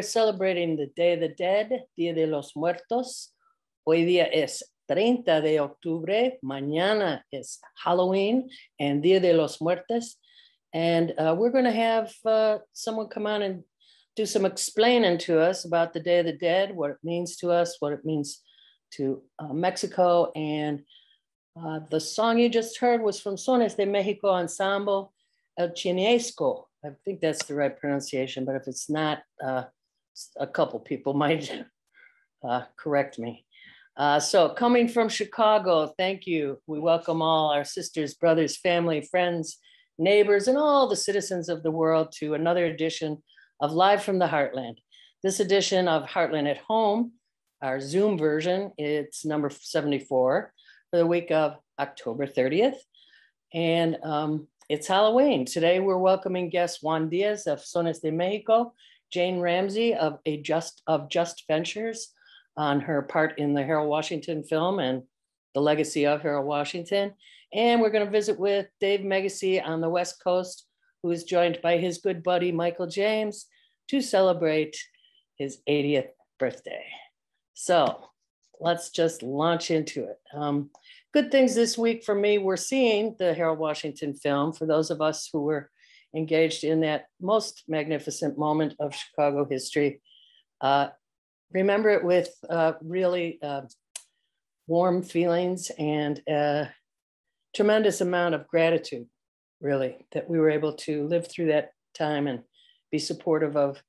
Are celebrating the Day of the Dead, Dia de los Muertos. Hoy día es 30 de octubre. Mañana is Halloween and Dia de los Muertos. And uh, we're going to have uh, someone come on and do some explaining to us about the Day of the Dead, what it means to us, what it means to uh, Mexico. And uh, the song you just heard was from Sones de Mexico Ensemble El Chiniesco. I think that's the right pronunciation, but if it's not, uh, a couple people might uh, correct me. Uh, so coming from Chicago, thank you. We welcome all our sisters, brothers, family, friends, neighbors, and all the citizens of the world to another edition of Live from the Heartland. This edition of Heartland at Home, our Zoom version, it's number 74 for the week of October 30th. And um, it's Halloween. Today we're welcoming guest Juan Diaz of Sones de Mexico, Jane Ramsey of a Just of Just Ventures on her part in the Harold Washington film and the legacy of Harold Washington. And we're going to visit with Dave Megacy on the West Coast, who is joined by his good buddy Michael James to celebrate his 80th birthday. So let's just launch into it. Um, good things this week for me. We're seeing the Harold Washington film for those of us who were engaged in that most magnificent moment of Chicago history. Uh, remember it with uh, really uh, warm feelings and a tremendous amount of gratitude, really, that we were able to live through that time and be supportive of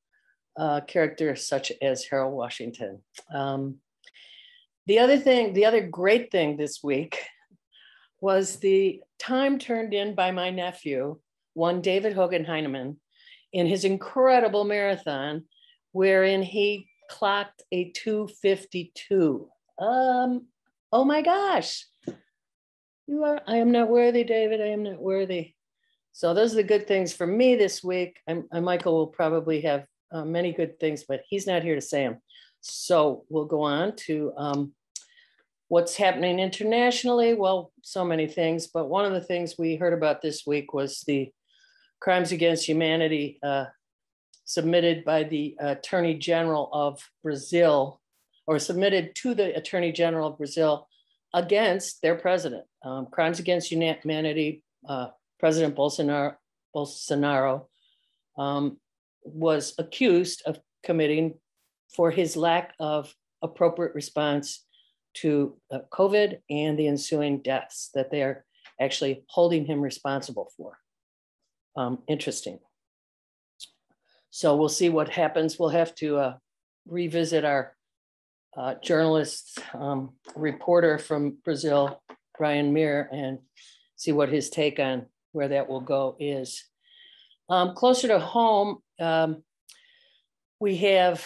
uh, characters such as Harold Washington. Um, the other thing, the other great thing this week was the time turned in by my nephew, one David Hogan Heineman, in his incredible marathon, wherein he clocked a 252. Um, oh my gosh. You are, I am not worthy, David. I am not worthy. So those are the good things for me this week. I'm, uh, Michael will probably have uh, many good things, but he's not here to say them. So we'll go on to um, what's happening internationally. Well, so many things, but one of the things we heard about this week was the crimes against humanity uh, submitted by the Attorney General of Brazil, or submitted to the Attorney General of Brazil against their president. Um, crimes against humanity, uh, President Bolsonaro, Bolsonaro um, was accused of committing for his lack of appropriate response to uh, COVID and the ensuing deaths that they are actually holding him responsible for. Um, interesting. So we'll see what happens. We'll have to uh, revisit our uh, journalist um, reporter from Brazil, Brian Mier, and see what his take on where that will go is. Um, closer to home, um, we have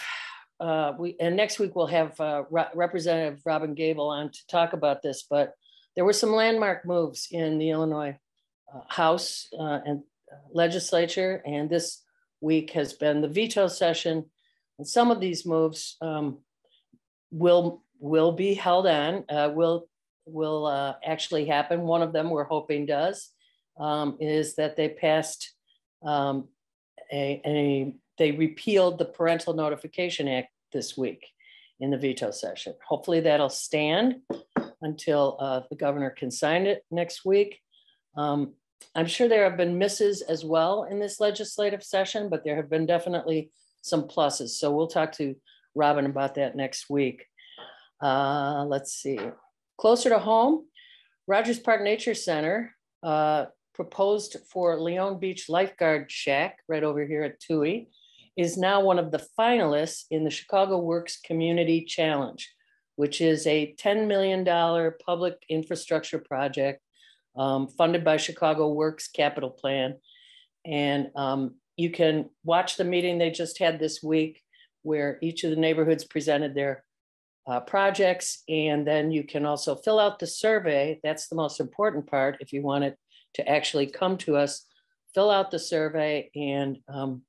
uh, we and next week we'll have uh, Re Representative Robyn Gabel on to talk about this. But there were some landmark moves in the Illinois uh, House uh, and legislature, and this week has been the veto session. And some of these moves um, will will be held on. Uh, will will actually happen. One of them we're hoping does um, is that they passed um, a, a they repealed the Parental Notification Act this week in the veto session. Hopefully that'll stand until uh, the governor can sign it next week. Um, I'm sure there have been misses as well in this legislative session, but there have been definitely some pluses. So we'll talk to Robyn about that next week. Uh, let's see. Closer to home, Rogers Park Nature Center uh, proposed for Leone Beach Lifeguard Shack right over here at Touhy is now one of the finalists in the Chicago Works Community Challenge, which is a $10 million public infrastructure project um, funded by Chicago Works Capital Plan. And um, you can watch the meeting they just had this week where each of the neighborhoods presented their uh, projects. And then you can also fill out the survey. That's the most important part if you want it to actually come to us, fill out the survey and um,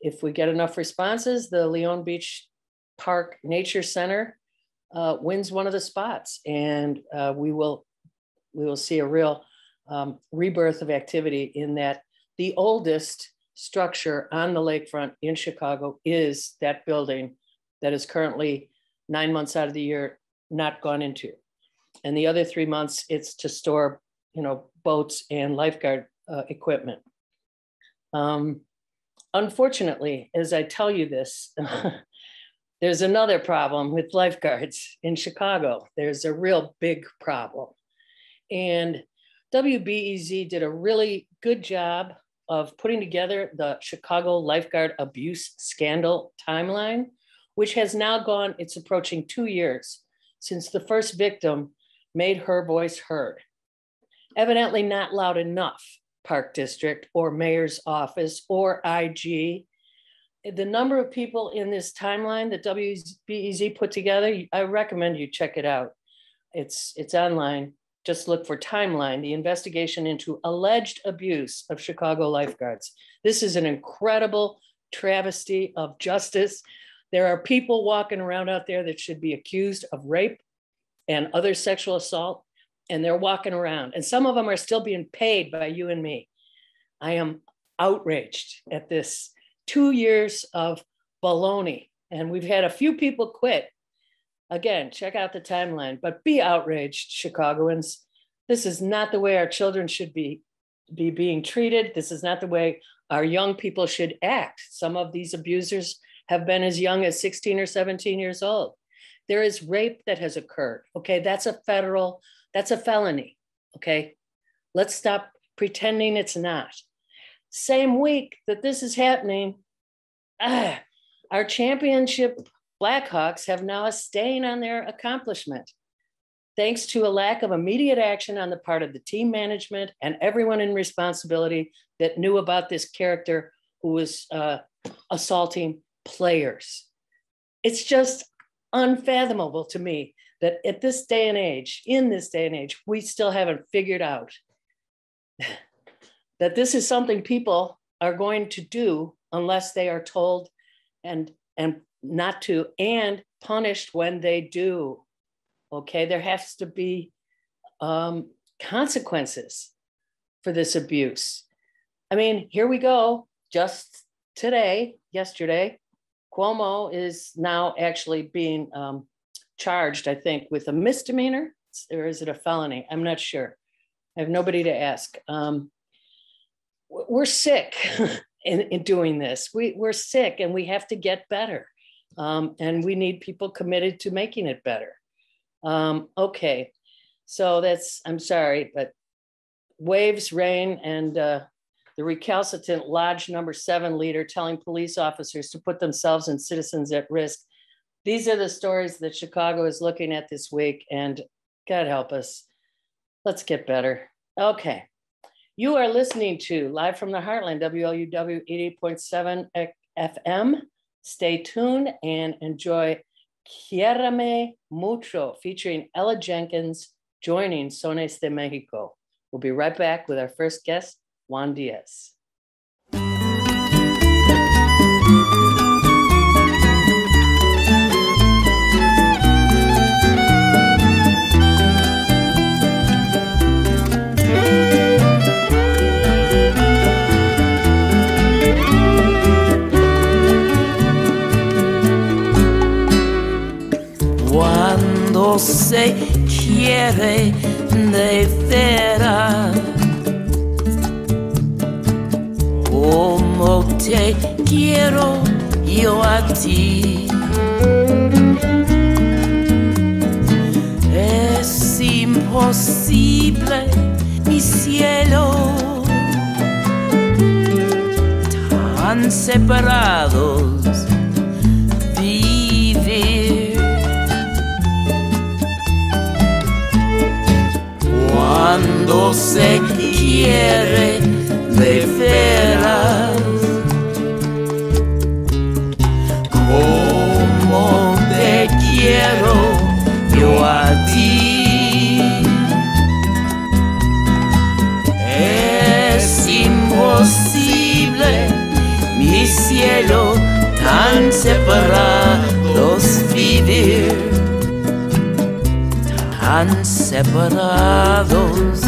if we get enough responses, the Leone Beach Park Nature Center uh, wins one of the spots, and uh, we will we will see a real um, rebirth of activity in that the oldest structure on the lakefront in Chicago is that building that is currently nine months out of the year not gone into. And the other three months, it's to store, you know, boats and lifeguard uh, equipment. Um, unfortunately, as I tell you this, there's another problem with lifeguards in Chicago. There's a real big problem. And WBEZ did a really good job of putting together the Chicago lifeguard abuse scandal timeline, which has now gone, it's approaching two years since the first victim made her voice heard. Evidently, not loud enough, Park District or Mayor's Office or IG. The number of people in this timeline that WBEZ put together, I recommend you check it out. It's, it's online just look for timeline, the investigation into alleged abuse of Chicago lifeguards. This is an incredible travesty of justice. There are people walking around out there that should be accused of rape and other sexual assault, and they're walking around. And some of them are still being paid by you and me. I am outraged at this two years of baloney. And we've had a few people quit Again, check out the timeline, but be outraged, Chicagoans. This is not the way our children should be, be being treated. This is not the way our young people should act. Some of these abusers have been as young as 16 or 17 years old. There is rape that has occurred. Okay, that's a federal, that's a felony. Okay, let's stop pretending it's not. Same week that this is happening, ah, our championship Blackhawks have now a stain on their accomplishment. Thanks to a lack of immediate action on the part of the team management and everyone in responsibility that knew about this character who was uh, assaulting players. It's just unfathomable to me that at this day and age, in this day and age, we still haven't figured out that this is something people are going to do unless they are told and and not to, and punished when they do. Okay, there has to be um, consequences for this abuse. I mean, here we go. Just today, yesterday, Cuomo is now actually being um, charged, I think, with a misdemeanor, or is it a felony? I'm not sure. I have nobody to ask. Um, we're sick in, in doing this. We, we're sick and we have to get better. Um, and we need people committed to making it better. Um, okay, so that's, I'm sorry, but waves, rain, and uh, the recalcitrant Lodge number seven leader telling police officers to put themselves and citizens at risk. These are the stories that Chicago is looking at this week, and God help us. Let's get better. Okay. You are listening to Live from the Heartland, WLUW 88.7 FM. Stay tuned and enjoy Quiereme Mucho featuring Ella Jenkins joining Sones de Mexico. We'll be right back with our first guest, Juan Diaz. Se quiere de veras. Como te quiero yo a ti. Es imposible, mi cielo, tan separados cuando se quiere de veras. Como te quiero yo a ti. Es imposible, mi cielo, tan separados vivir tan separados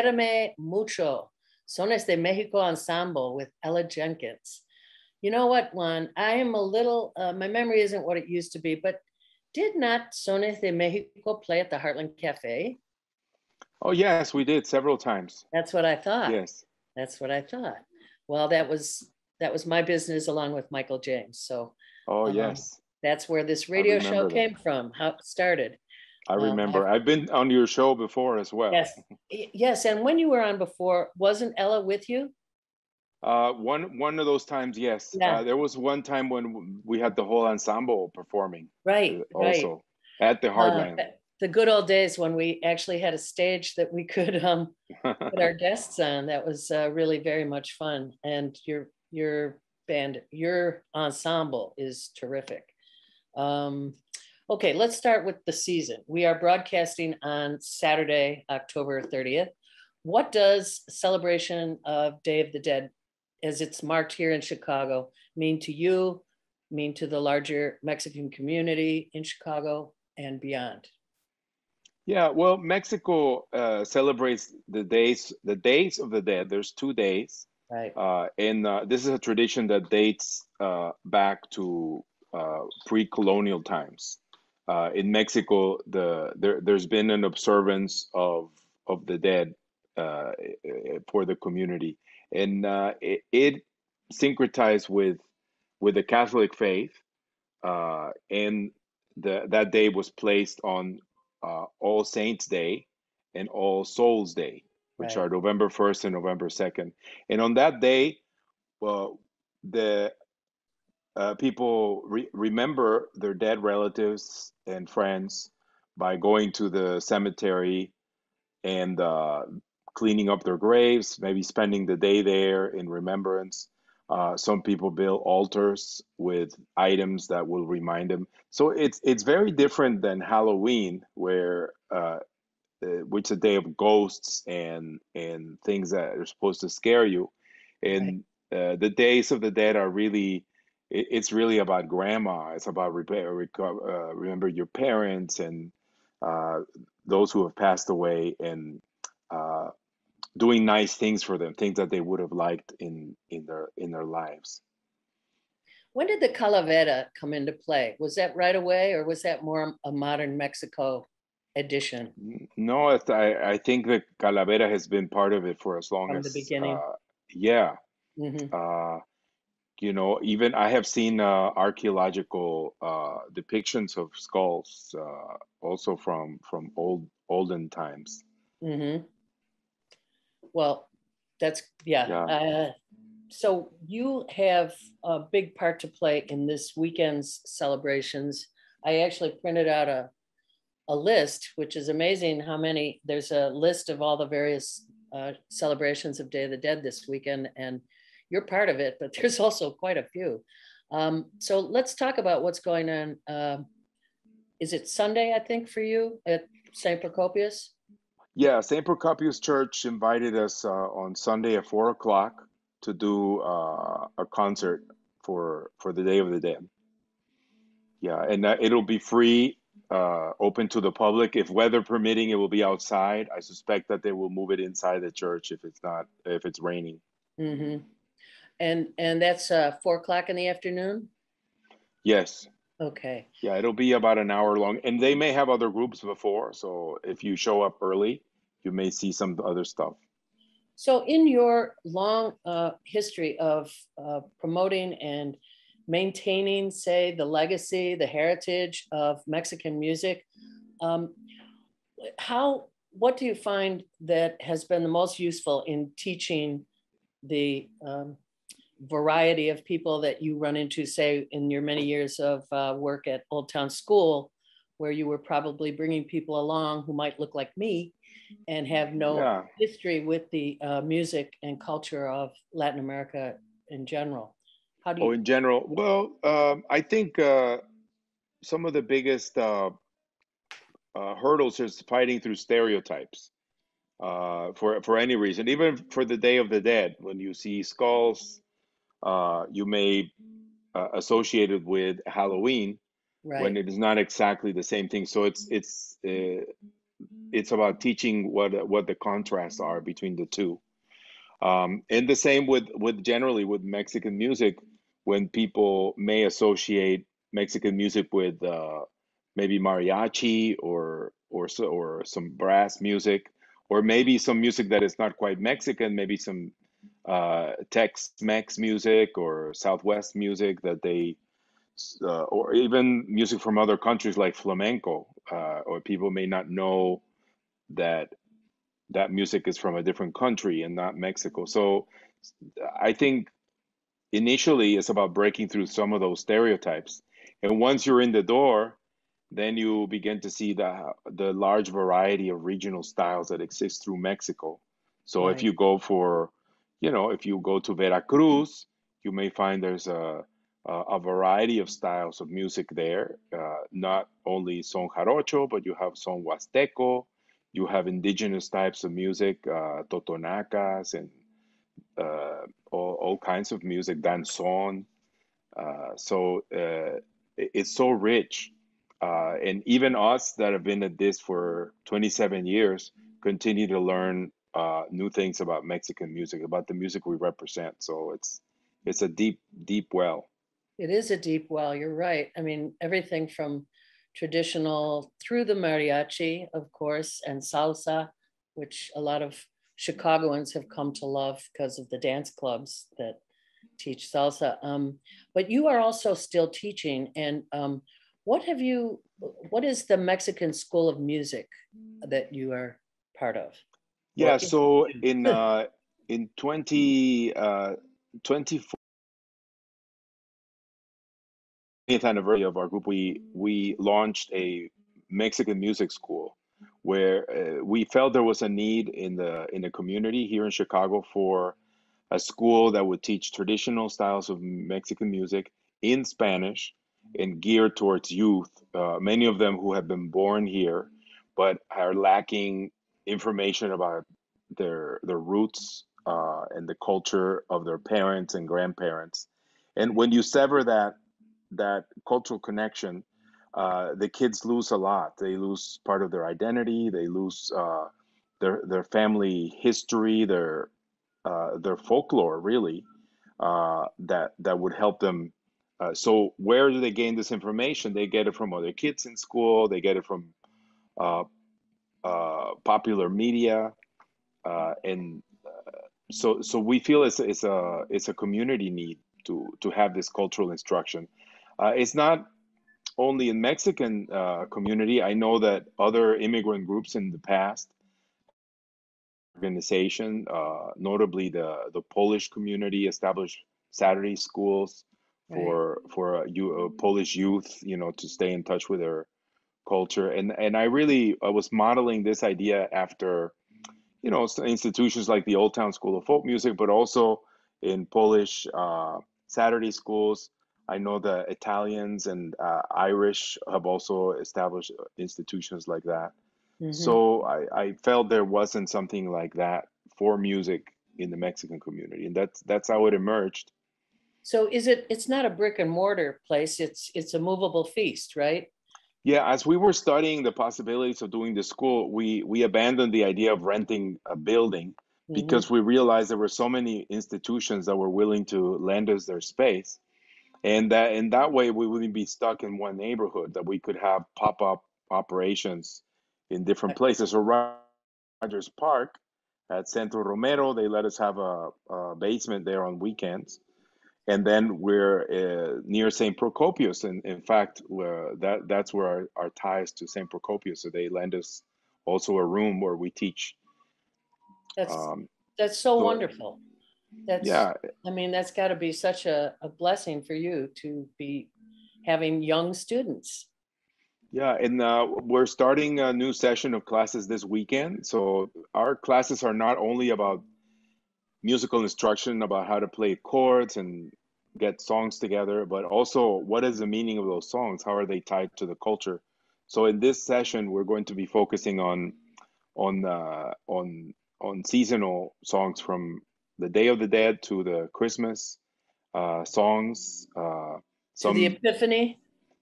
Quiereme Mucho, Sones de Mexico Ensemble with Ella Jenkins. You know what, Juan? I am a little, uh, my memory isn't what it used to be, but did not Sones de Mexico play at the Heartland Cafe? Oh, yes, we did several times. That's what I thought. Yes. That's what I thought. Well, that was that was my business along with Michael James. So Oh, Um, yes. that's where this radio show that. came from, how it started. I um, remember. I've been on your show before as well. Yes. Yes. And when you were on before, wasn't Ella with you? Uh, one one of those times, yes. Yeah. Uh, there was one time when we had the whole ensemble performing Right. uh, right. also at the Uh, Heartland. the good old days when we actually had a stage that we could um, put our guests on. That was uh, really very much fun. And your your band, your ensemble is terrific. Um, okay, let's start with the season. We are broadcasting on Saturday, October 30th. What does celebration of Day of the Dead, as it's marked here in Chicago, mean to you, mean to the larger Mexican community in Chicago and beyond? Yeah, well, Mexico uh, celebrates the days the days of the dead. There's two days, Right. uh, and uh, this is a tradition that dates uh, back to uh, pre-colonial times. Uh, in Mexico, the there there's been an observance of of the dead uh, eh, for the community, and uh, it, it syncretized with with the Catholic faith, uh, and the that day was placed on uh, All Saints Day and All Souls Day, which Right. are November 1st and November 2nd. And on that day, well, the uh, people re- remember their dead relatives and friends by going to the cemetery and uh, cleaning up their graves, maybe spending the day there in remembrance. Uh, some people build altars with items that will remind them. So it's it's very different than Halloween, where uh, uh, which is a day of ghosts and and things that are supposed to scare you. And uh, the days of the dead are really it, it's really about grandma. It's about repair, uh, remember your parents and uh, those who have passed away and uh, doing nice things for them, things that they would have liked in in their in their lives. When did the Calavera come into play? Was that right away or was that more a modern Mexico edition? No, I I I think the calavera has been part of it for as long From as the beginning. Uh, yeah, Mhm. uh, you know, even I have seen uh, archaeological uh, depictions of skulls, uh, also from from old olden times. mm-hmm. Well, that's, yeah. Yeah. uh, So you have a big part to play in this weekend's celebrations. I actually printed out a, a list, which is amazing how many, there's a list of all the various uh, celebrations of Day of the Dead this weekend, and you're part of it, but there's also quite a few. Um, so let's talk about what's going on. Um, is it Sunday, I think, for you at St. Procopius? Yeah, St. Procopius Church invited us uh, on Sunday at four o'clock to do uh, a concert for for the Day of the Dead. Yeah, and uh, it'll be free, uh, open to the public. If weather permitting, it will be outside. I suspect that they will move it inside the church if it's not if it's raining. hmm And and that's uh, four o'clock in the afternoon. Yes. Okay. Yeah, it'll be about an hour long, and they may have other groups before. So if you show up early, you may see some other stuff. So in your long uh, history of uh, promoting and maintaining, say, the legacy, the heritage of Mexican music, um, how what do you find that has been the most useful in teaching the um, variety of people that you run into, say, in your many years of uh, work at Old Town School, where you were probably bringing people along who might look like me and have no Yeah. history with the uh, music and culture of Latin America in general. How do Oh, in general, well, um, I think uh, some of the biggest uh, uh, hurdles is fighting through stereotypes uh, for for any reason, even for the Day of the Dead. When you see skulls, uh, you may uh, associate it with Halloween when it is not exactly the same thing. So it's it's uh, it's about teaching what what the contrasts are between the two. Um, and the same with with generally with Mexican music, when people may associate Mexican music with uh, maybe mariachi or or or some brass music, or maybe some music that is not quite Mexican, maybe some uh, Tex-Mex music or Southwest music that they, uh, or even music from other countries like flamenco, uh, or people may not know that that music is from a different country and not Mexico. So I think initially it's about breaking through some of those stereotypes. And once you're in the door, then you begin to see the the large variety of regional styles that exist through Mexico. So right. if you go for, you know, if you go to Veracruz, you may find there's a a variety of styles of music there. Uh, not only son jarocho, but you have son huasteco, you have indigenous types of music, uh, totonacas, and uh, all, all kinds of music, danzón. Uh, so uh, it's so rich. Uh, and even us that have been at this for 27 years continue to learn uh, new things about Mexican music, about the music we represent. So it's it's a deep, deep well. It is a deep well. You're right. I mean, everything from traditional through the mariachi, of course, and salsa, which a lot of Chicagoans have come to love because of the dance clubs that teach salsa. Um, but you are also still teaching. And um, what have you, what is the Mexican School of Music that you are part of? Yeah, so in uh, in 20, uh, 24, anniversary of our group, we we launched a Mexican music school where uh, we felt there was a need in the in the community here in Chicago for a school that would teach traditional styles of Mexican music in Spanish and geared towards youth, uh, many of them who have been born here but are lacking information about their their roots uh, and the culture of their parents and grandparents. And when you sever that that cultural connection, uh, the kids lose a lot. They lose part of their identity. They lose uh, their their family history, their uh, their folklore, really. Uh, that that would help them. Uh, so where do they gain this information? They get it from other kids in school. They get it from uh, popular media, and so so we feel it's it's a it's a community need to to have this cultural instruction uh, it's not only in Mexican uh, community. I know that other immigrant groups in the past organization, uh, notably the the Polish community, established Saturday schools for right. for you, uh, Polish youth, you know, to stay in touch with their culture. And and I really I was modeling this idea after, you know, institutions like the Old Town School of Folk Music, but also in Polish uh, Saturday schools I know the Italians and uh, Irish have also established institutions like that. Mm-hmm. So I, I felt there wasn't something like that for music in the Mexican community, and that's that's how it emerged. So is it? It's not a brick and mortar place. It's it's a movable feast, right? Yeah, as we were studying the possibilities of doing the school, we we abandoned the idea of renting a building mm-hmm. because we realized there were so many institutions that were willing to lend us their space. And that in that way we wouldn't be stuck in one neighborhood that we could have pop-up operations in different places. So rogers park at centro romero they let us have a, a basement there on weekends and then we're uh, near st procopius and in fact that that's where our, our ties to st procopius so they lend us also a room where we teach that's um, that's so, so wonderful that's yeah. I mean, that's got to be such a, a blessing for you to be having young students. Yeah, and uh, we're starting a new session of classes this weekend. So our classes are not only about musical instruction about how to play chords and get songs together, but also what is the meaning of those songs? How are they tied to the culture? So in this session, we're going to be focusing on on uh, on on seasonal songs from the Day of the Dead to the Christmas uh, songs. Uh, some, to the Epiphany.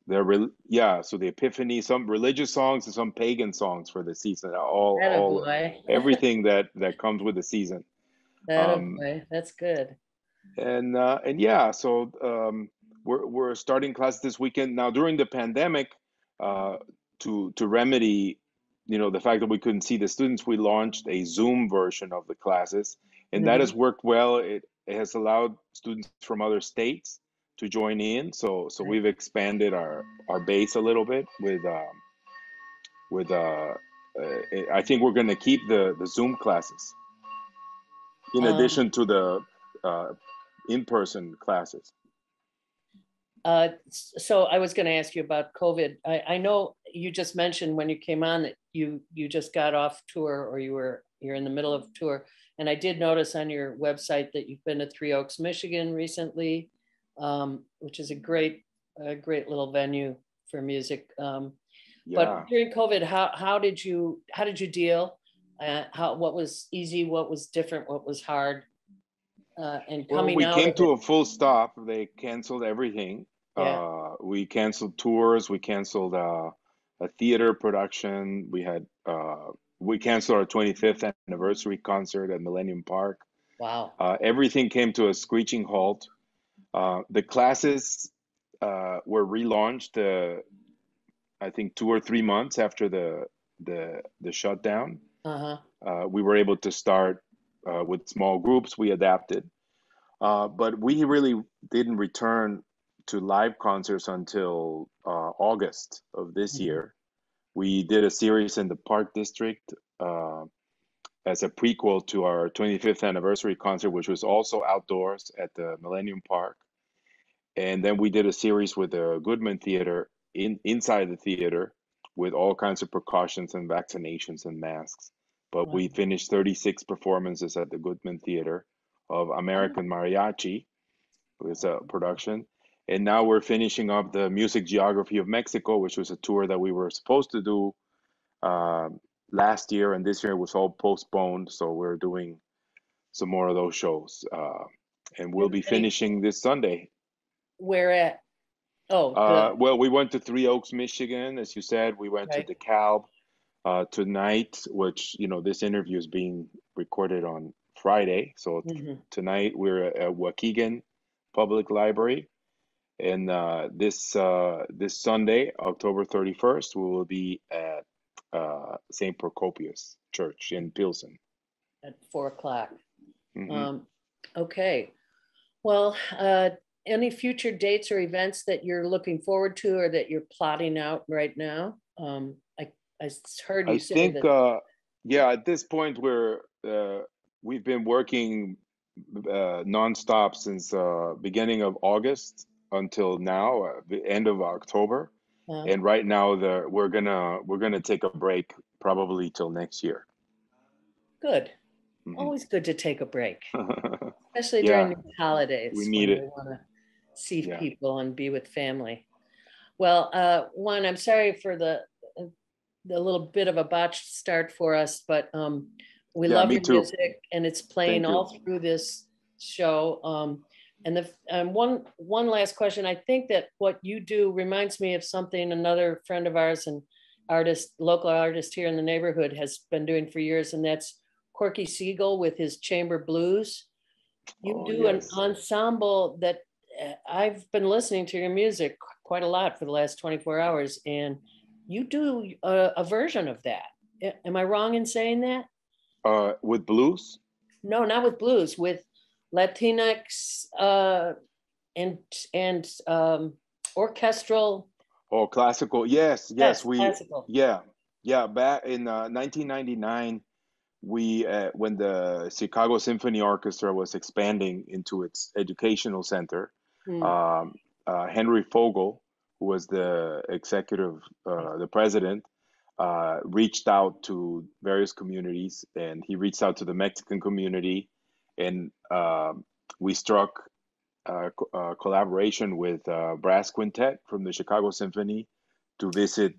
the re- yeah, so the Epiphany, some religious songs and some pagan songs for the season. All, all everything that that comes with the season. Um. That's good. And uh, and yeah, so um, we're we're starting classes this weekend now. During the pandemic, uh, to to remedy, you know, the fact that we couldn't see the students, we launched a Zoom version of the classes, and that Mhm. has worked well. It, it has allowed students from other states to join in. So so Right. we've expanded our our base a little bit with um, with uh, uh, I think we're going to keep the the Zoom classes in Um, addition to the uh, in-person classes. Uh, so I was going to ask you about COVID. I, I know you just mentioned when you came on that you you just got off tour or you were you're in the middle of tour. And I did notice on your website that you've been to Three Oaks, Michigan recently, um, which is a great a great little venue for music. Um, Yeah. But during COVID, how how did you how did you deal? Uh, how what was easy? What was different? What was hard? Uh, and Well, we came to it- a full stop. They canceled everything. Yeah. Uh, we canceled tours. We canceled uh, a theater production. We had uh, we canceled our 25th anniversary concert at Millennium Park. wow. Uh, everything came to a screeching halt. Uh, the classes uh, were relaunched. Uh, I think two or three months after the the the shutdown. Uh huh. Uh, we were able to start uh, with small groups. We adapted, uh, but we really didn't return to live concerts until uh, August of this Mhm. year. We did a series in the Park District uh, as a prequel to our 25th anniversary concert, which was also outdoors at the Millennium Park. And then we did a series with the Goodman Theater in inside the theater with all kinds of precautions and vaccinations and masks. But we finished 36 performances at the Goodman Theater of American Mariachi. It was a production. And now we're finishing up the Music Geography of Mexico, which was a tour that we were supposed to do um last year, and this year was all postponed. So we're doing some more of those shows. Uh, and we'll be finishing this Sunday. Where at? Oh, Uh, well, we went to Three Oaks, Michigan, as you said. We went Right. to DeKalb uh, tonight, which, you know, this interview is being recorded on Friday. So Mhm. tonight we're at Waukegan Public Library. And uh, this uh, this Sunday, October 31st, we will be at uh, St. Procopius Church in Pilsen. At four o'clock. Mhm. Um, okay. Well, uh, any future dates or events that you're looking forward to or that you're plotting out right now? Um, I, heard you I say think, that. uh, yeah, at this point we're uh, we've been working uh, nonstop since uh, beginning of August until now, uh, the end of October, and right now the we're gonna we're gonna take a break probably till next year. good. Mhm. Always good to take a break, especially during the holidays. We need it. We want to see Yeah. people and be with family. Well, uh, one, I'm sorry for the the little bit of a botched start for us, but um, we Yeah, love me your too. music and it's playing Thank you. all through this show. Um, and the and one one last question. I think that what you do reminds me of something another friend of ours and artist, local artist here in the neighborhood has been doing for years, and that's Corky Siegel with his chamber blues. You Oh, do yes. an ensemble that uh, I've been listening to your music quite a lot for the last 24 hours, and you do a, a version of that. Am I wrong in saying that? uh, with blues. No, not with blues, with Latinx uh, and and um, orchestral. Oh, classical. Yes, yes, Yes, we classical. yeah. Yeah, back in uh, 1999 we uh, when the Chicago Symphony Orchestra was expanding into its educational center, Hmm. um, uh, Henry Fogel, who was the executive, uh, the president, uh, reached out to various communities, and he reached out to the Mexican community, and um, we struck uh, co- uh, collaboration with uh, brass quintet from the Chicago Symphony to visit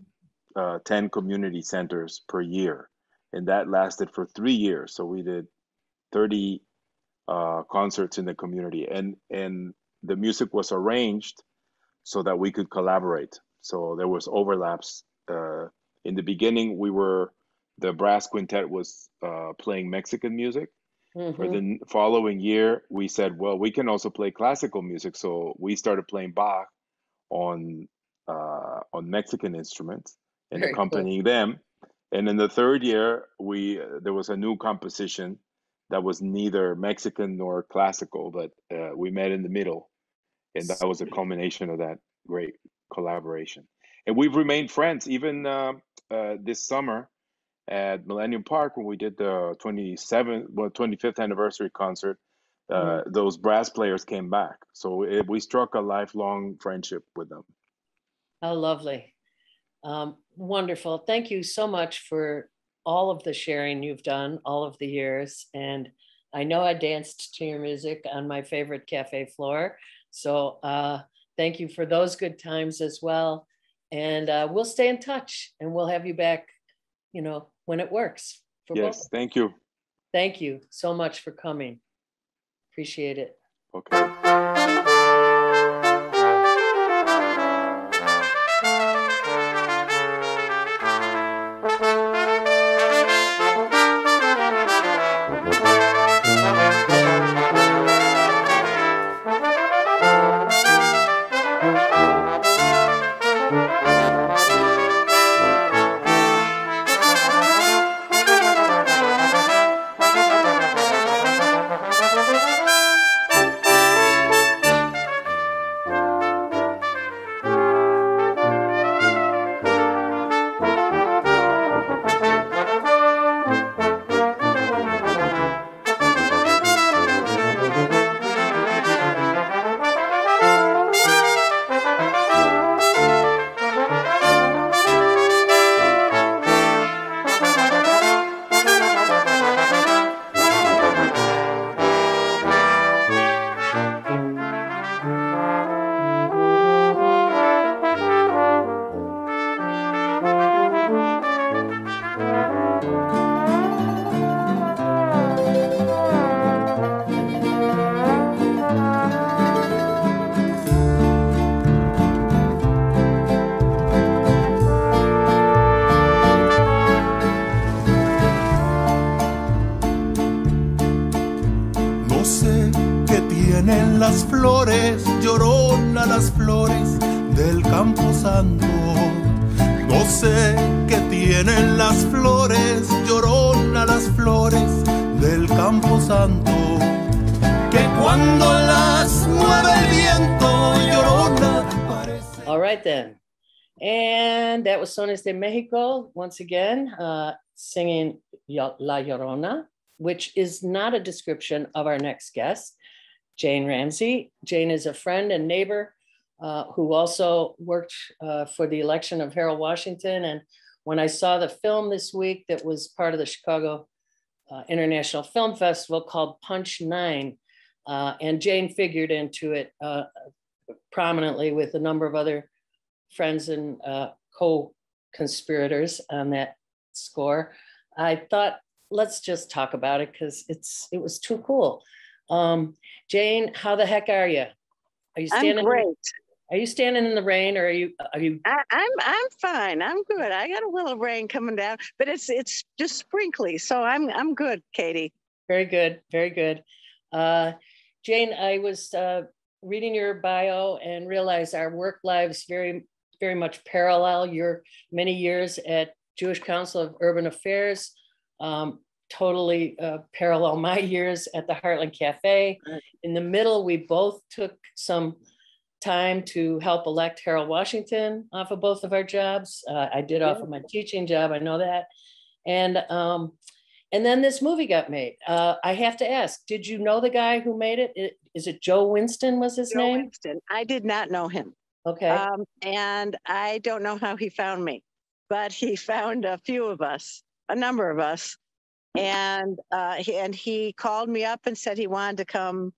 uh, 10 community centers per year. And that lasted for three years. So we did 30 uh, concerts in the community. And, and the music was arranged so that we could collaborate So there was overlaps. Uh, in the beginning, we were the brass quintet was uh, playing Mexican music. Mm-hmm. For the following year, we said, well, we can also play classical music. So we started playing Bach on uh, on Mexican instruments and Very accompanying cool. them. And in the third year, we uh, there was a new composition that was neither Mexican nor classical, but uh, we met in the middle, and that was a culmination of that great collaboration. And we've remained friends even uh, uh, this summer at Millennium Park when we did the 27th, well, 25th anniversary concert. Uh, mm-hmm. Those brass players came back, so it, we struck a lifelong friendship with them. How lovely. Um, wonderful. Thank you so much for all of the sharing you've done all of the years. And I know I danced to your music on my favorite cafe floor. So uh, thank you for those good times as well. And uh, we'll stay in touch and we'll have you back, you know, when it works. yes, both. thank you. Thank you so much for coming. Appreciate it. Okay. Sones de Mexico, once again, uh, singing La Llorona, which is not a description of our next guest, Jane Ramsey. Jane is a friend and neighbor uh, who also worked uh, for the election of Harold Washington. And when I saw the film this week that was part of the Chicago uh, International Film Festival called Punch Nine, uh, and Jane figured into it uh, prominently with a number of other friends and co conspirators on that score. I thought let's just talk about it because it's it was too cool. Um, Jane, how the heck are you? Are you standing? I'm great. Are you standing in the rain, or are you? Are you? I, I'm I'm fine. I'm good. I got a little rain coming down, but it's it's just sprinkly, so I'm I'm good, Katy. Very good. Very good. Uh, Jane, I was uh, reading your bio and realized our work lives very very much parallel your many years at Jewish Council of Urban Affairs, um, totally uh, parallel my years at the Heartland Cafe. In the middle, we both took some time to help elect Harold Washington off of both of our jobs. Uh, I did off of my teaching job, I know that. And um, and then this movie got made. Uh, I have to ask, did you know the guy who made it? it is it Joe Winston was his Joe name? Winston. I did not know him. Okay. Um, and I don't know how he found me, but he found a few of us, a number of us. And uh, he, and he called me up and said he wanted to come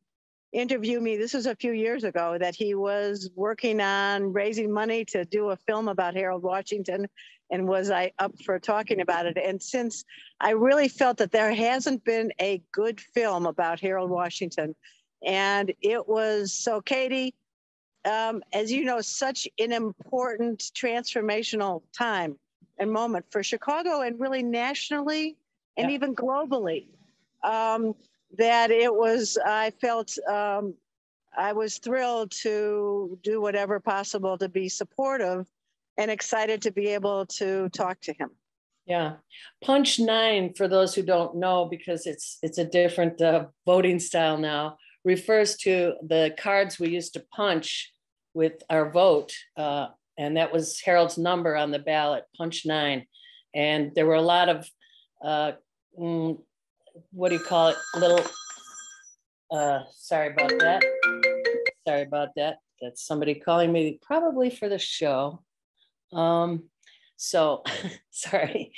interview me. This was a few years ago that he was working on raising money to do a film about Harold Washington and was I up for talking about it. And since I really felt that there hasn't been a good film about Harold Washington, and it was so Katy, um, as you know, such an important transformational time and moment for Chicago and really nationally and Yeah. even globally. Um, that it was, I felt, um, I was thrilled to do whatever possible to be supportive and excited to be able to talk to him. Yeah, punch nine for those who don't know because it's it's a different uh, voting style now. Refers to the cards we used to punch with our vote, uh, and that was Harold's number on the ballot, punch nine. And there were a lot of uh, mm, what do you call it? Little. Uh, sorry about that. Sorry about that. That's somebody calling me, probably for the show. Um, so sorry.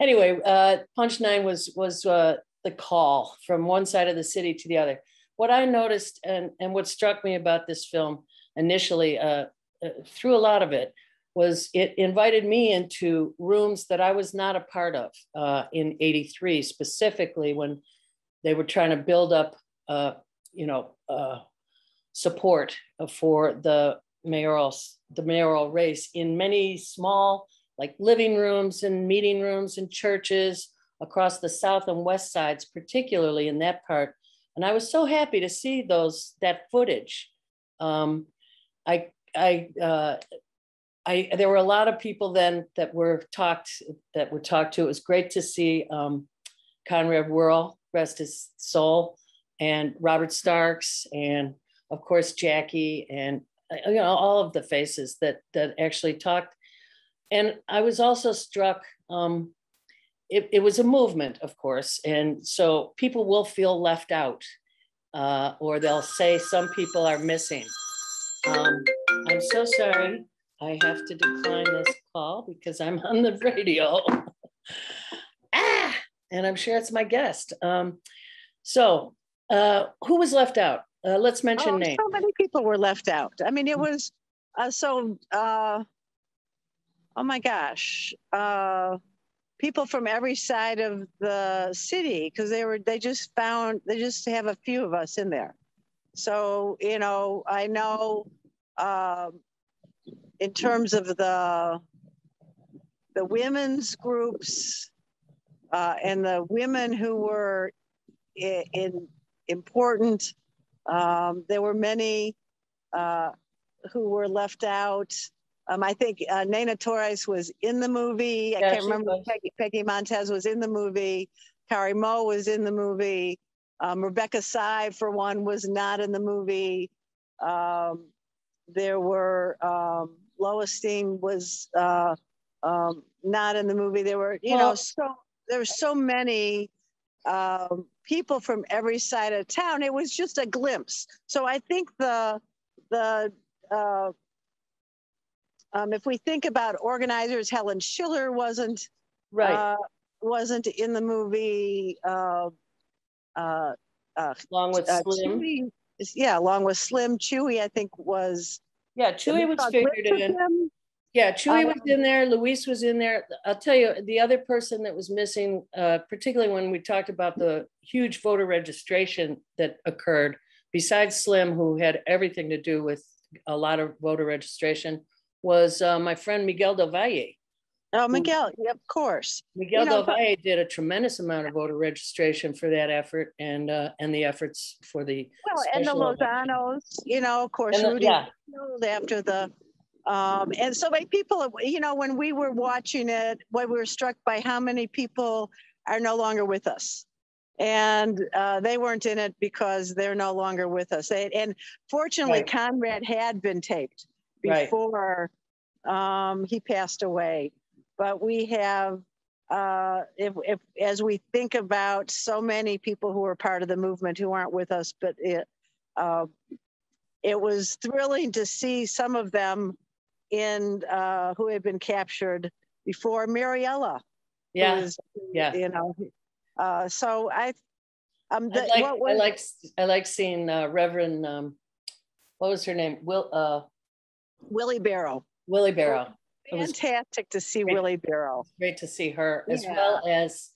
Anyway, uh, Punch Nine was was uh, the call from one side of the city to the other. What I noticed and and what struck me about this film initially, uh, uh, through a lot of it, was it invited me into rooms that I was not a part of uh, in '83, specifically when they were trying to build up, uh, you know, uh, support for the mayoral the mayoral race in many small like living rooms and meeting rooms and churches across the south and west sides particularly in that part. And i was so happy to see those that footage. Um, i i uh, I, there were a lot of people then that were talked that were talked to. It was great to see um, Conrad Worrill, rest his soul, and Robert Starks, and of course Jackie, and you know all of the faces that that actually talked. And I was also struck. Um, it, it was a movement, of course, and so people will feel left out, uh, or they'll say some people are missing. Um, I'm so sorry. I have to decline this call because I'm on the radio. ah, and I'm sure it's my guest. Um, so, uh, who was left out? Uh, let's mention Oh, names. so many people were left out. I mean, it was uh, so. Uh, oh my gosh, uh, people from every side of the city because they were they just found they just have a few of us in there. So you know, I know um, in terms of the the women's groups uh, and the women who were in, in important um, there were many uh, who were left out. Um, I think uh, Nena Torres was in the movie. I Yeah, can't remember. Peggy, Peggy Montes was in the movie. Kari Moe was in the movie. Um, Rebecca Sy, for one, was not in the movie. Um, there were um, Lois Steen was uh, um, not in the movie. There were, you know, so there were so many um, people from every side of town. It was just a glimpse. So I think the the uh, um, if we think about organizers, Helen Shiller wasn't Right, uh, wasn't in the movie. Uh, uh, uh, along with uh, Slim. Yeah, along with Slim Chuy, I think was. Yeah, Chuy was figured in. him. Yeah, Chuy was Um, in there. Luis was in there. I'll tell you, the other person that was missing, uh, particularly when we talked about the huge voter registration that occurred, besides Slim, who had everything to do with a lot of voter registration, was uh, my friend Miguel Del Valle. Oh, Miguel, yeah, of course. Miguel know, Del Valle did a tremendous amount of voter registration for that effort and uh, and the efforts for the Well, and the. Lozanos, you know, of course, the- Rudy yeah. killed after the, um, and so many people, you know, when we were watching it, we were struck by how many people are no longer with us. And uh, they weren't in it because they're no longer with us. They, and fortunately, Right. Conrad had been taped Right. before um, he passed away. But we have, uh, if, if as we think about so many people who are part of the movement who aren't with us, but it, uh, it was thrilling to see some of them in uh, who had been captured before Mariella. yeah. was, yeah. You know, uh, so I, um, I the, like, what I like, I like seeing uh, Reverend, um, what was her name? Will, uh, Willie Barrow. Willie Barrow. Fantastic to see great. Willie Barrow. great to see her as well as,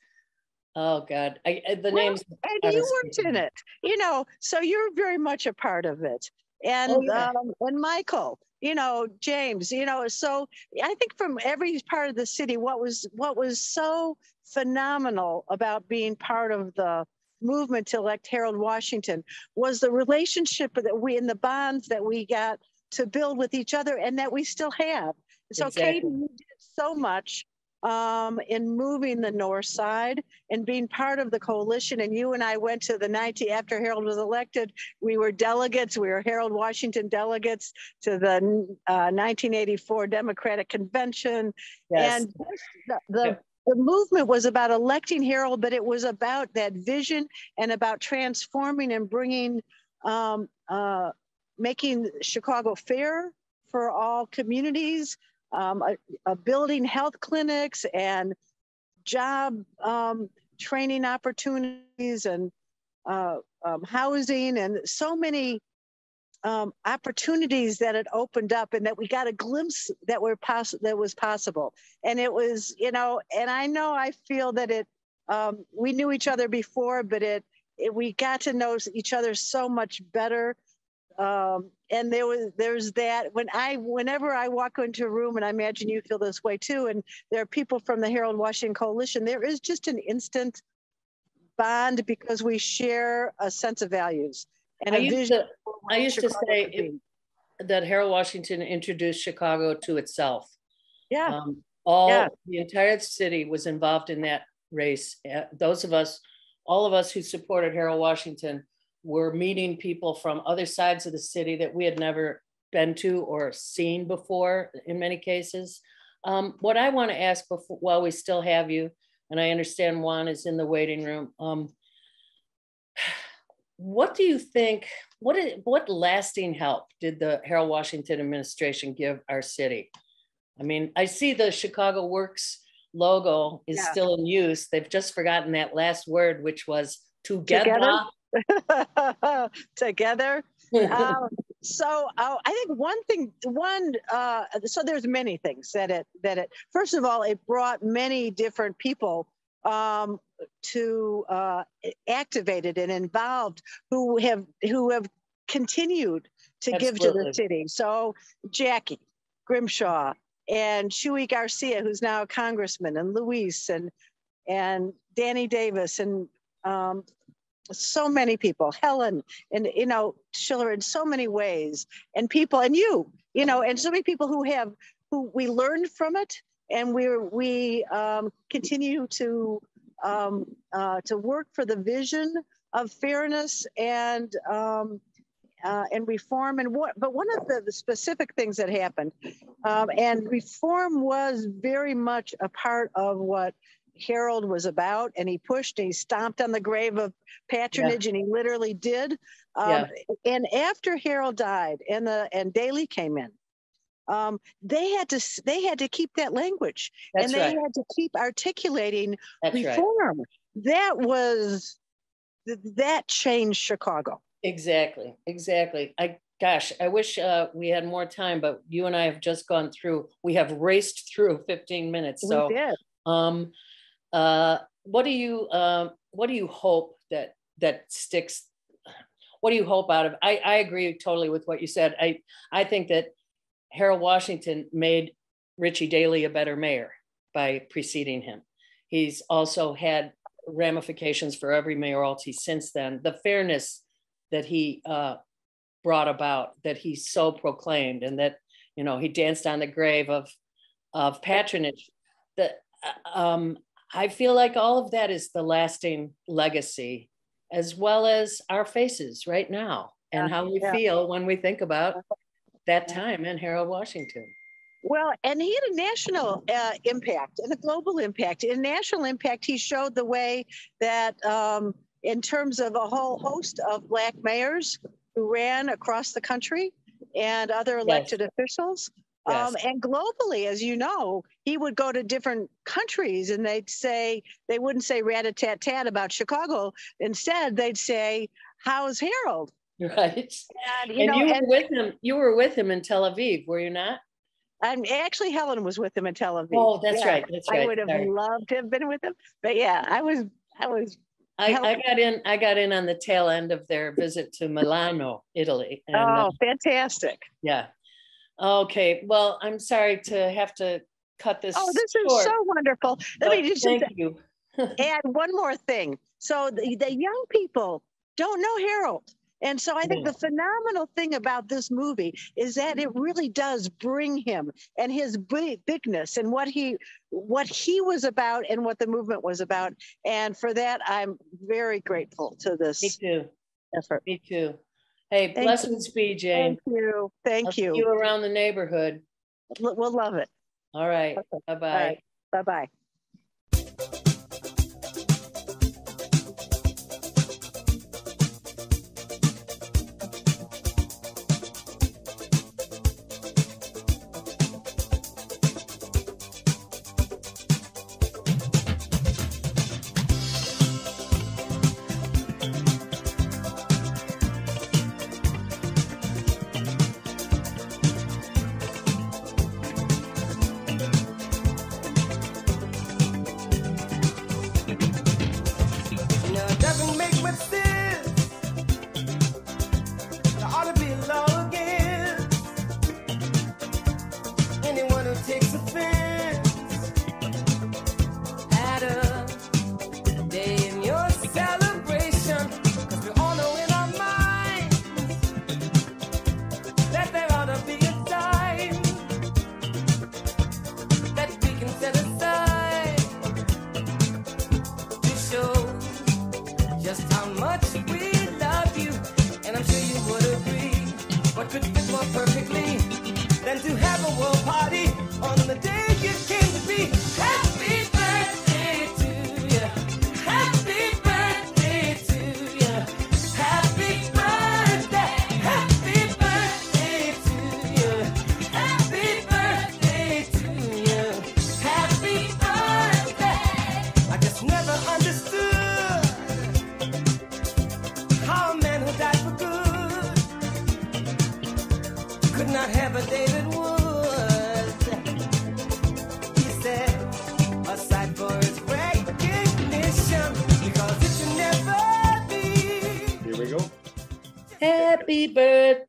oh God, I, I- the Well, names. And you weren't in it, you know, so you're very much a part of it. and Oh, yeah. um, and Michael, you know, James, you know, so I think from every part of the city, what was what was so phenomenal about being part of the movement to elect Harold Washington was the relationship that we and the bonds that we got to build with each other and that we still have. So Exactly. Katy, you did so much um, in moving the north side and being part of the coalition. And you and I went to the 90 after Harold was elected. We were delegates. We were Harold Washington delegates to the uh, 1984 Democratic Convention. Yes. And the, the, Yeah. the movement was about electing Harold, but it was about that vision and about transforming and bringing, um, uh, making Chicago fair for all communities, um, uh, uh, building health clinics and job um, training opportunities and uh, um, housing and so many um, opportunities that it opened up and that we got a glimpse that were poss- that was possible. And it was you know and i know i feel that it um, we knew each other before but it, it we got to know each other so much better um, and there was there's that when i whenever i walk into a room and i imagine you feel this way too and there are people from the harold washington coalition there is just an instant bond because we share a sense of values and I a used vision to, I used to say be. that Harold Washington introduced Chicago to itself. yeah Um, all Yeah. the entire city was involved in that race. Uh, those of us, all of us who supported Harold Washington, were meeting people from other sides of the city that we had never been to or seen before. In many cases, um, what I want to ask before, while we still have you, and I understand Juan is in the waiting room. Um, what do you think? What is, what lasting help did the Harold Washington administration give our city? I mean, I see the Chicago Works logo is Yeah. still in use. They've just forgotten that last word, which was together. together um, so uh, i think one thing one uh, so there's many things that it that it first of all it brought many different people um, to uh, activated and involved who have who have continued to give to the city. So jackie grimshaw and chuy garcia who's now a congressman and luis and and danny davis and um, so many people, Helen, and you know, Shiller in so many ways, and people, and you, you know, and so many people who have who we learned from it, and we we um, continue to um, uh, to work for the vision of fairness and um, uh, and reform. And what, but one of the, the specific things that happened, um, and reform was very much a part of what Harold was about, and he pushed and he stomped on the grave of patronage, and he literally did. Um, And after Harold died, and the and Daley came in, um, they had to they had to keep that language, That's and they right. had to keep articulating That's right. reform. That was that changed Chicago. Exactly. Exactly. I gosh, I wish uh, we had more time, but you and I have just gone through. We have raced through 15 minutes. So. Um, uh, what do you um, what do you hope that that sticks? What do you hope out of? I, I agree totally with what you said. I I think that Harold Washington made Richie Daley a better mayor by preceding him. He's also had ramifications for every mayoralty since then. The fairness that he uh, brought about, that he so proclaimed, and that you know he danced on the grave of of patronage. That uh, um, I feel like all of that is the lasting legacy, as well as our faces right now and how we yeah. feel when we think about that time in Harold Washington. Well, and he had a national uh, impact and a global impact. In national impact, he showed the way that, um, in terms of a whole host of Black mayors who ran across the country and other elected officials. Um, and globally, as you know, he would go to different countries and they'd say, they wouldn't say rat a tat tat about Chicago. Instead, they'd say, How's Harold? Right. And, you and know, you were and, with him. You were with him in Tel Aviv, were you not? and actually, Helen was with him in Tel Aviv. Oh, that's Yeah. right. That's right. I would have Sorry. loved to have been with him. But yeah, I was, I was, I, I got in. I got in on the tail end of their visit to Milano, Italy. And, uh, Oh, fantastic. yeah. Okay. Well, I'm sorry to have to cut this. Oh, this is so wonderful. Let me just thank you. add one more thing. So the, the young people don't know Harold. And so I think the phenomenal thing about this movie is that it really does bring him and his big, bigness and what he what he was about and what the movement was about. And for that, I'm very grateful to this Me too. effort. Me too. Hey, you. blessings be, Jane. Thank you. Thank I'll see you. you around the neighborhood. We'll love it. All right. Okay. Bye bye. Bye bye.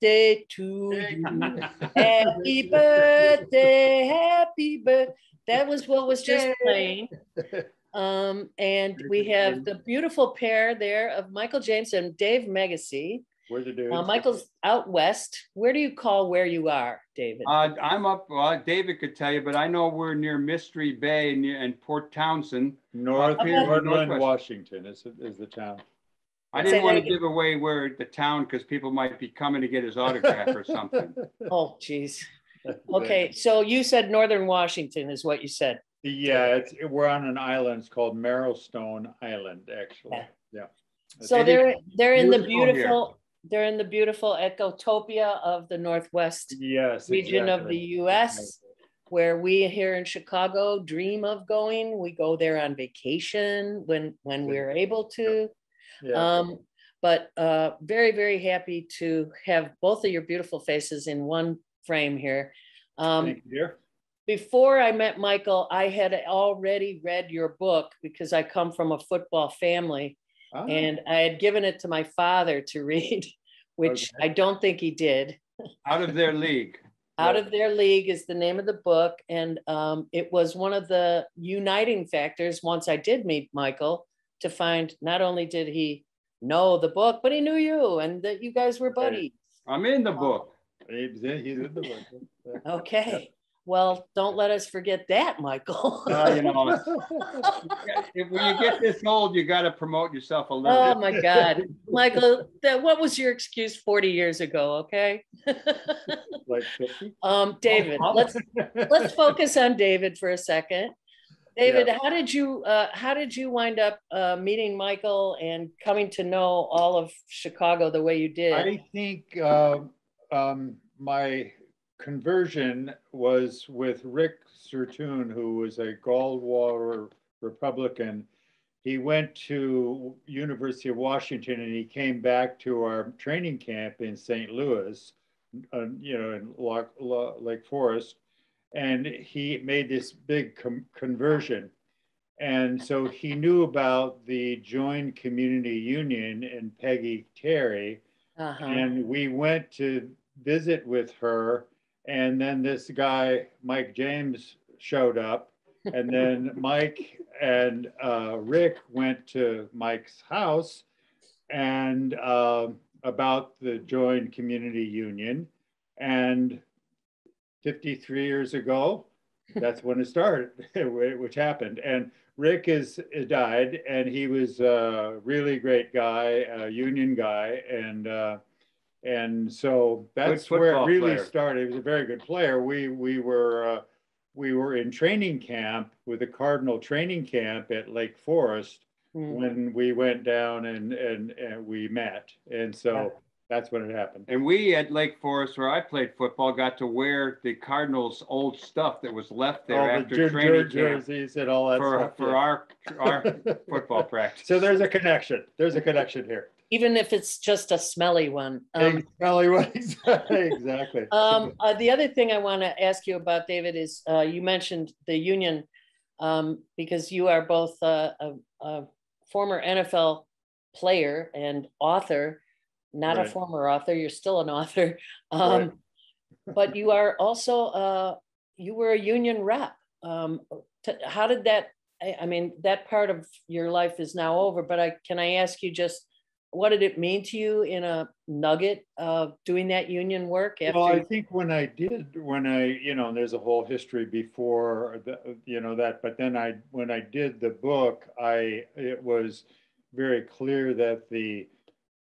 Birthday to you. Happy birthday. Happy birthday. That was what was just playing. Um, and we have the beautiful pair there of Michael James and Dave Meggyesy. Where's the dude? Uh, Michael's out west. Where do you call where you are, David? Uh, I'm up, well, David could tell you, but I know we're near Mystery Bay near, and Port Townsend. North Okay. Portland, Northwest. Washington is, is the town. I didn't want to give away where the town because people might be coming to get his autograph or something. oh, geez. Okay, so you said Northern Washington is what you said. Yeah, it's, we're on an island. It's called Marrowstone Island, actually. Yeah. Yeah. So It is they're they're in the beautiful here. they're in the beautiful ecotopia of the Northwest Yes. region of the exactly. US where we here in Chicago dream of going. We go there on vacation when when we're able to. Yeah. Um, but uh, very, very happy to have both of your beautiful faces in one frame here. Um, Thank you, dear. before I met Michael, I had already read your book because I come from a football family Ah, and I had given it to my father to read, which Okay. I don't think he did. Out of their league. Out of Their League is the name of the book. And um, it was one of the uniting factors once I did meet Michael to find not only did he know the book, but he knew you and that you guys were buddies. I'm in the book. He's in, he's in the book. Okay. Well, don't let us forget that, Michael. Uh, you know, if when you get this old, you got to promote yourself a little. oh bit. my God. Michael, that, what was your excuse 40 years ago? Okay. Like 50? um, David, let's let's focus on David for a second. David, how did you uh, how did you wind up uh, meeting Michael and coming to know all of Chicago the way you did? I think uh, um, my conversion was with Rick Sortun, who was a Goldwater Republican. He went to University of Washington and he came back to our training camp in St. Louis, uh, you know, in Lock, Lo- Lake Forest, and he made this big conversion. And so he knew about the JOIN Community Union and Peggy Terry. Uh-huh. And we went to visit with her. And then this guy, Mike James, showed up. And then Mike and uh, Rick went to Mike's house and uh, about the JOIN Community Union. And 53 years ago, that's when it started, which happened. And Rick is died, and he was a really great guy, a union guy, and uh, and so that's where it really player. started. He was a very good player. We we were uh, we were in training camp with the Cardinal training camp at Lake Forest Mm. when we went down and and, and we met, and so that's when it happened. And we at Lake Forest, where I played football, got to wear the Cardinals' old stuff that was left there all the after jer- training jer- camp jerseys and all that for, stuff. for yeah. our our football practice. So there's a connection. There's a connection here. Even if it's just a smelly one. Um, Exactly what- exactly. Um, uh, the other thing I want to ask you about, David, is uh, you mentioned the union um, because you are both uh, a, a former NFL player and author, not a former author. You're still an author, um, Right. but you are also uh, you were a union rep. Um, t- how did that? I, I mean, that part of your life is now over. But I can I ask you just what did it mean to you in a nugget of doing that union work after? Well, I think when I did, when I, you know, there's a whole history before, the, you know, that, but then I, when I did the book, I, it was very clear that the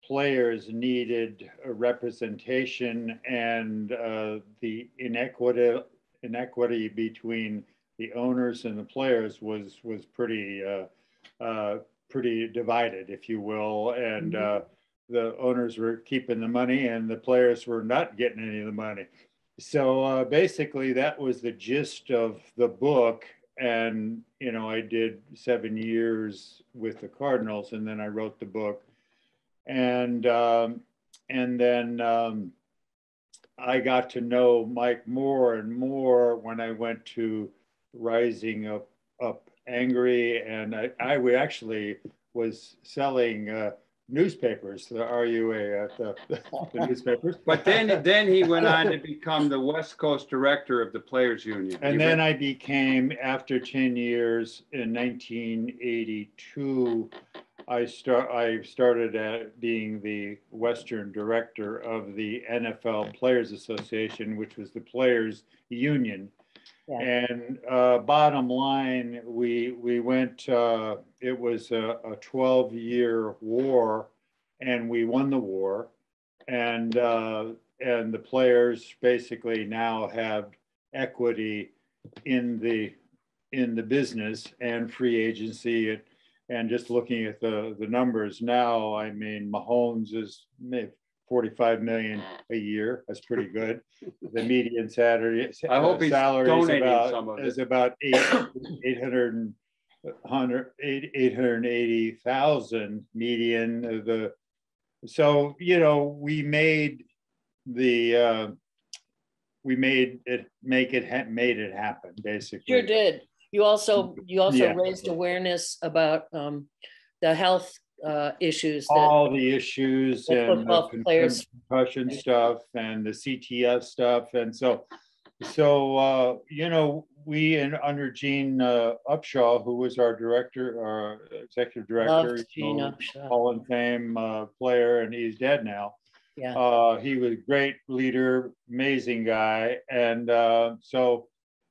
players needed representation and uh, the inequity, inequity between the owners and the players was, was pretty, uh, uh, pretty divided, if you will. And, uh, the owners were keeping the money and the players were not getting any of the money. So uh, basically, that was the gist of the book. And, you know, I did seven years with the Cardinals and then I wrote the book. And, um, and then um, I got to know Mike more and more when I went to Rising Up, up Angry. And I, I we actually was selling uh, newspapers, the RUA, uh, the, the newspapers. But then then he went on to become the West Coast director of the Players Union. And He then I became, after 10 years in 1982, I start, I started at being the Western director of the NFL Players Association, which was the players union. Yeah. And uh, bottom line, we, we went, uh, it was a, a 12 year war and we won the war. And, uh, and the players basically now have equity in the in the business and free agency and just looking at the the numbers now i mean mahomes is maybe 45 million a year that's pretty good the median salary I hope he's salary is donating about some of it. is about eight 800 and- 100 eight- 880,000 median of the so you know we made the uh we made it make it ha- made it happen basically Sure did. You also, you also Yeah. raised awareness about um, the health uh, issues that, all the issues the and the players- concussion stuff and the CTE stuff. And so so uh you know we and under Gene uh, Upshaw who was our director our executive director loved you Gene know, Upshaw. Hall of Fame uh, player and he's dead now. Yeah, Uh, he was a great leader, amazing guy, and uh, so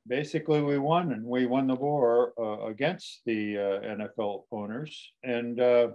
basically we won, and we won the war uh, against the uh, NFL owners, and uh,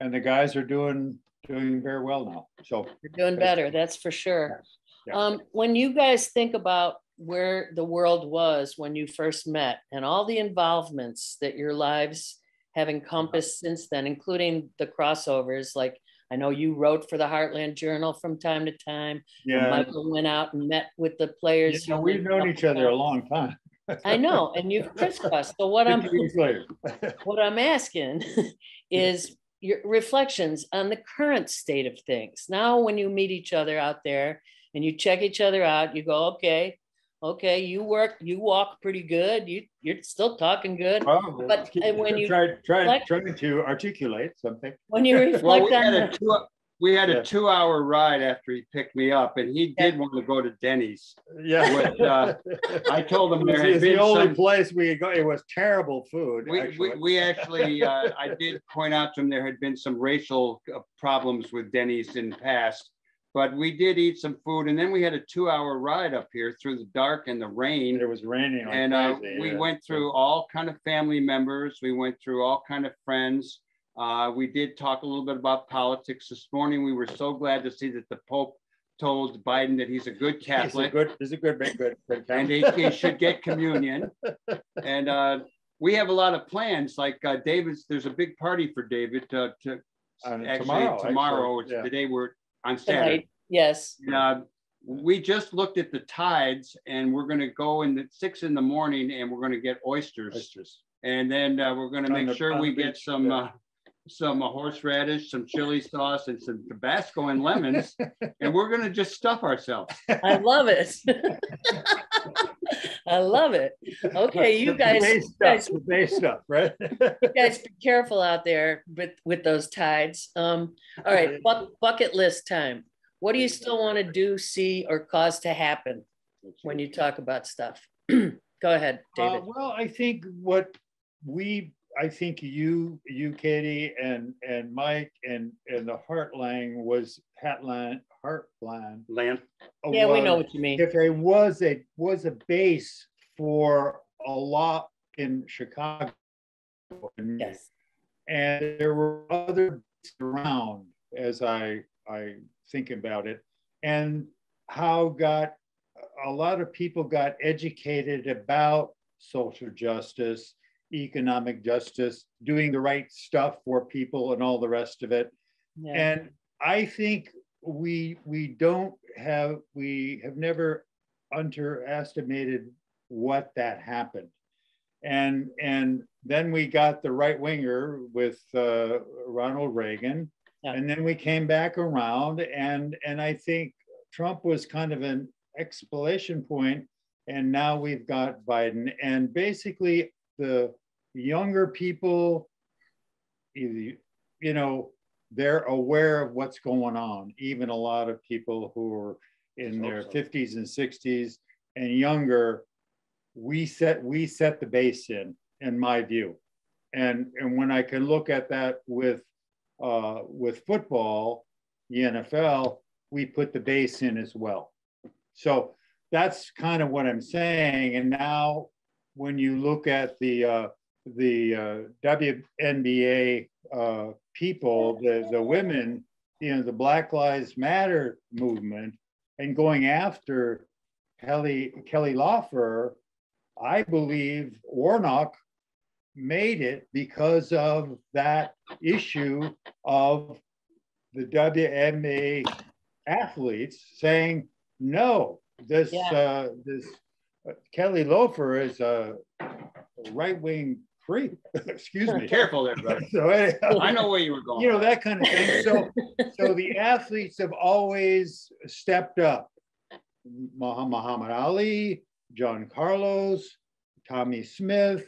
and the guys are doing doing very well now. So you're doing better, that's for sure. Yeah. Um, when you guys think about where the world was when you first met and all the involvements that your lives have encompassed since then, including the crossovers, like I know you wrote for the Heartland Journal from time to time. and yeah, Michael went out and met with the players. you know, we've known each other a long time. I know, and you've crisscrossed. So what I'm 50 years later. what I'm asking is your reflections on the current state of things. Now, when you meet each other out there and you check each other out, you go, okay, Okay, you work, you walk pretty good. You you're still talking good. Oh, But, uh, when you Try, try, reflect- trying to articulate something. When you Well, reflect we had on a the, two, we had Yeah. a two-hour ride after he picked me up, and he did want to go to Denny's. Yeah. With, uh, I told him It there was- had It's the been only some- place we could go. It was terrible food, We, we, actually. we actually, uh, I did point out to him there had been some racial uh, problems with Denny's in the past. But we did eat some food and then we had a two hour ride up here through the dark and the rain. It was raining like And uh, we yeah. went through all kind of family members. We went through all kind of friends. Uh, we did talk a little bit about politics this morning. We were so glad to see that the Pope told Biden that he's a good catholic He's a good, he's a good, good, good. good and he, he should get communion. And uh, we have a lot of plans. Like uh, David's, there's a big party for David uh, to Uh, actually tomorrow, tomorrow. actually, yeah. the day we're on Saturday. tonight, yes, Uh, we just looked at the tides, and we're going to go in at six in the morning, and we're going to get oysters, Oysters. and then uh, we're going to make the- sure we the get some. yeah. Uh, some uh, horseradish, some chili sauce, and some Tabasco and lemons, and we're gonna just stuff ourselves. I love it. I love it. Okay, you The guys, base you guys stuff, the base stuff, right? you guys be careful out there with with those tides. Um, all right, buck, bucket list time. What do you still want to do, see, or cause to happen when you talk about stuff? Go ahead, Uh, David. well, I think what we, I think you, you, Katy, and and Mike and and the Heartland was Heartland, Heartland. Land. yeah, we know what you mean. If there was a was a base for a lot in Chicago. Yes. and there were other around as I I think about it, and how got a lot of people got educated about social justice, economic justice, doing the right stuff for people, and all the rest of it. Yeah. And I think we we don't have we have never underestimated what that happened. And and then we got the right winger with uh, Ronald Reagan, Yeah. and then we came back around, and and I think Trump was kind of an explanation point, and now we've got Biden, and basically the younger people, you know, they're aware of what's going on. Even a lot of people who are in their So-so. 50s and 60s and younger, we set we set the base in, in my view. And and when I can look at that with uh, with football, the NFL, we put the base in as well. So that's kind of what I'm saying. And now, when you look at the uh, the uh, WNBA uh, people, the the women, you know, the Black Lives Matter movement, and going after Kelly Kelly Loeffler, I believe Warnock made it because of that issue of the WNBA athletes saying no. This Yeah. uh, this uh, Kelly Loeffler is a right wing creep. Excuse me. Careful there, brother. So anyhow, I know where you were going. you know that kind of thing. So so the athletes have always stepped up. Muhammad Muhammad Ali, John Carlos, Tommy Smith,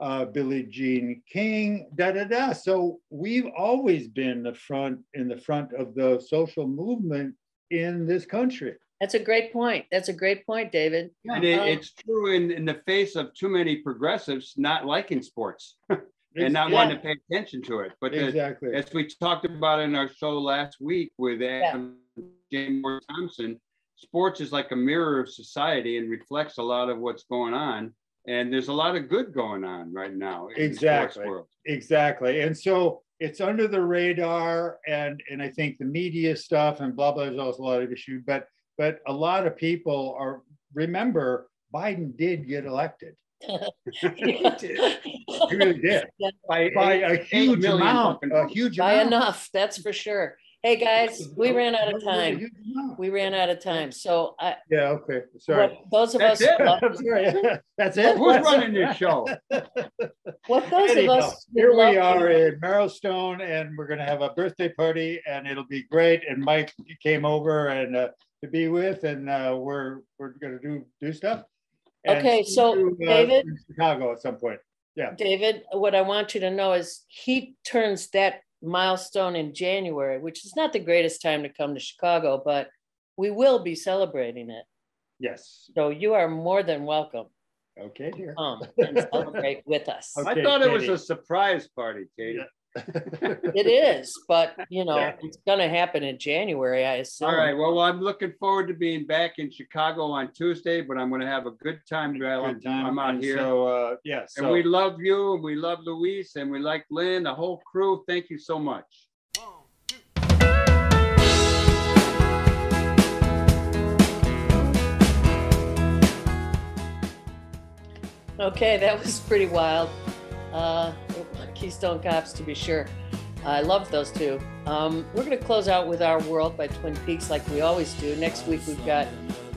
uh, Billie Jean King, da da da. So we've always been the front in the front of the social movement in this country. That's a great point. That's a great point, David. And it, Um, it's true in, in the face of too many progressives not liking sports and not Yeah, wanting to pay attention to it. But exactly. as we talked about in our show last week with Adam James Moore Thompson, sports is like a mirror of society and reflects a lot of what's going on. And there's a lot of good going on right now in Exactly. the sports world. Exactly. And so it's under the radar and and I think the media stuff and blah blah there's also a lot of issue, but but a lot of people are remember Biden did get elected. He really did. By, By eight- a huge amount. A huge By amount. enough, that's for sure. Hey, guys, we ran out of time. We ran out of time. So I, Yeah, okay. Sorry. what those of That's us, it. love- Sorry. That's it. Who's That's running it. your show? what those of us. Here we love- are in Marrowstone and we're gonna have a birthday party and it'll be great. And Mike came over and uh, to be with, and uh, we're we're gonna do do stuff. And Okay, so, you, uh, David? Chicago at some point. Yeah. David, what I want you to know is he turns that milestone in January, which is not the greatest time to come to Chicago, but we will be celebrating it. Yes. So you are more than welcome Okay, dear. come and celebrate with us. Okay, I thought it was a surprise party, Katy. Yeah. It is, but you know, Yeah. it's gonna happen in January, I assume. All right. Well, I'm looking forward to being back in Chicago on Tuesday, but I'm going to have a good time while I'm, Good time. I'm out And here. So, uh, yeah. and we love you, and we love Luis, and we like Lynn, the whole crew. Thank you so much. Okay, that was pretty wild. Uh, Keystone Cops, to be sure. I love those two. Um, we're going to close out with Our World by Twin Peaks, like we always do. Next week, we've got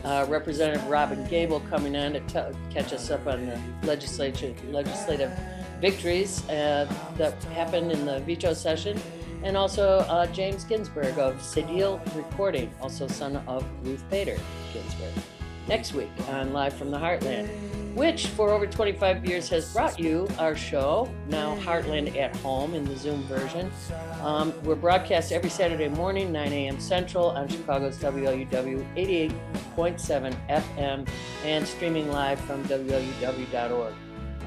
uh, Representative Robyn Gabel coming on to tell catch us up on the legislature, legislative victories uh, that happened in the veto session. And also uh, James Ginsburg of Cedille Recording, also son of Ruth Bader Ginsburg. Next week on Live from the Heartland which for over 25 years has brought you our show, now Heartland at Home in the Zoom version. Um, we're broadcast every Saturday morning, 9 a.m. Central on Chicago's WLUW 88.7 FM and streaming live from WLUW.org.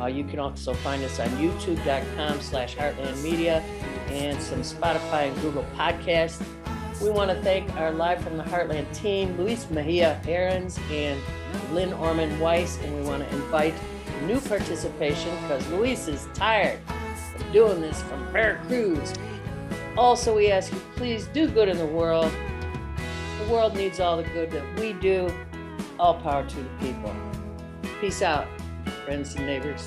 Uh, you can also find us on youtube.com slash heartland media and some Spotify and Google podcasts. We want to thank our Live from the Heartland team, Luis Mejia Aarons and Lynn Orman Weiss, and we want to invite new participation because Luis is tired of doing this from Veracruz. Also, we ask you please do good in the world. The world needs all the good that we do. All power to the people. Peace out, friends and neighbors.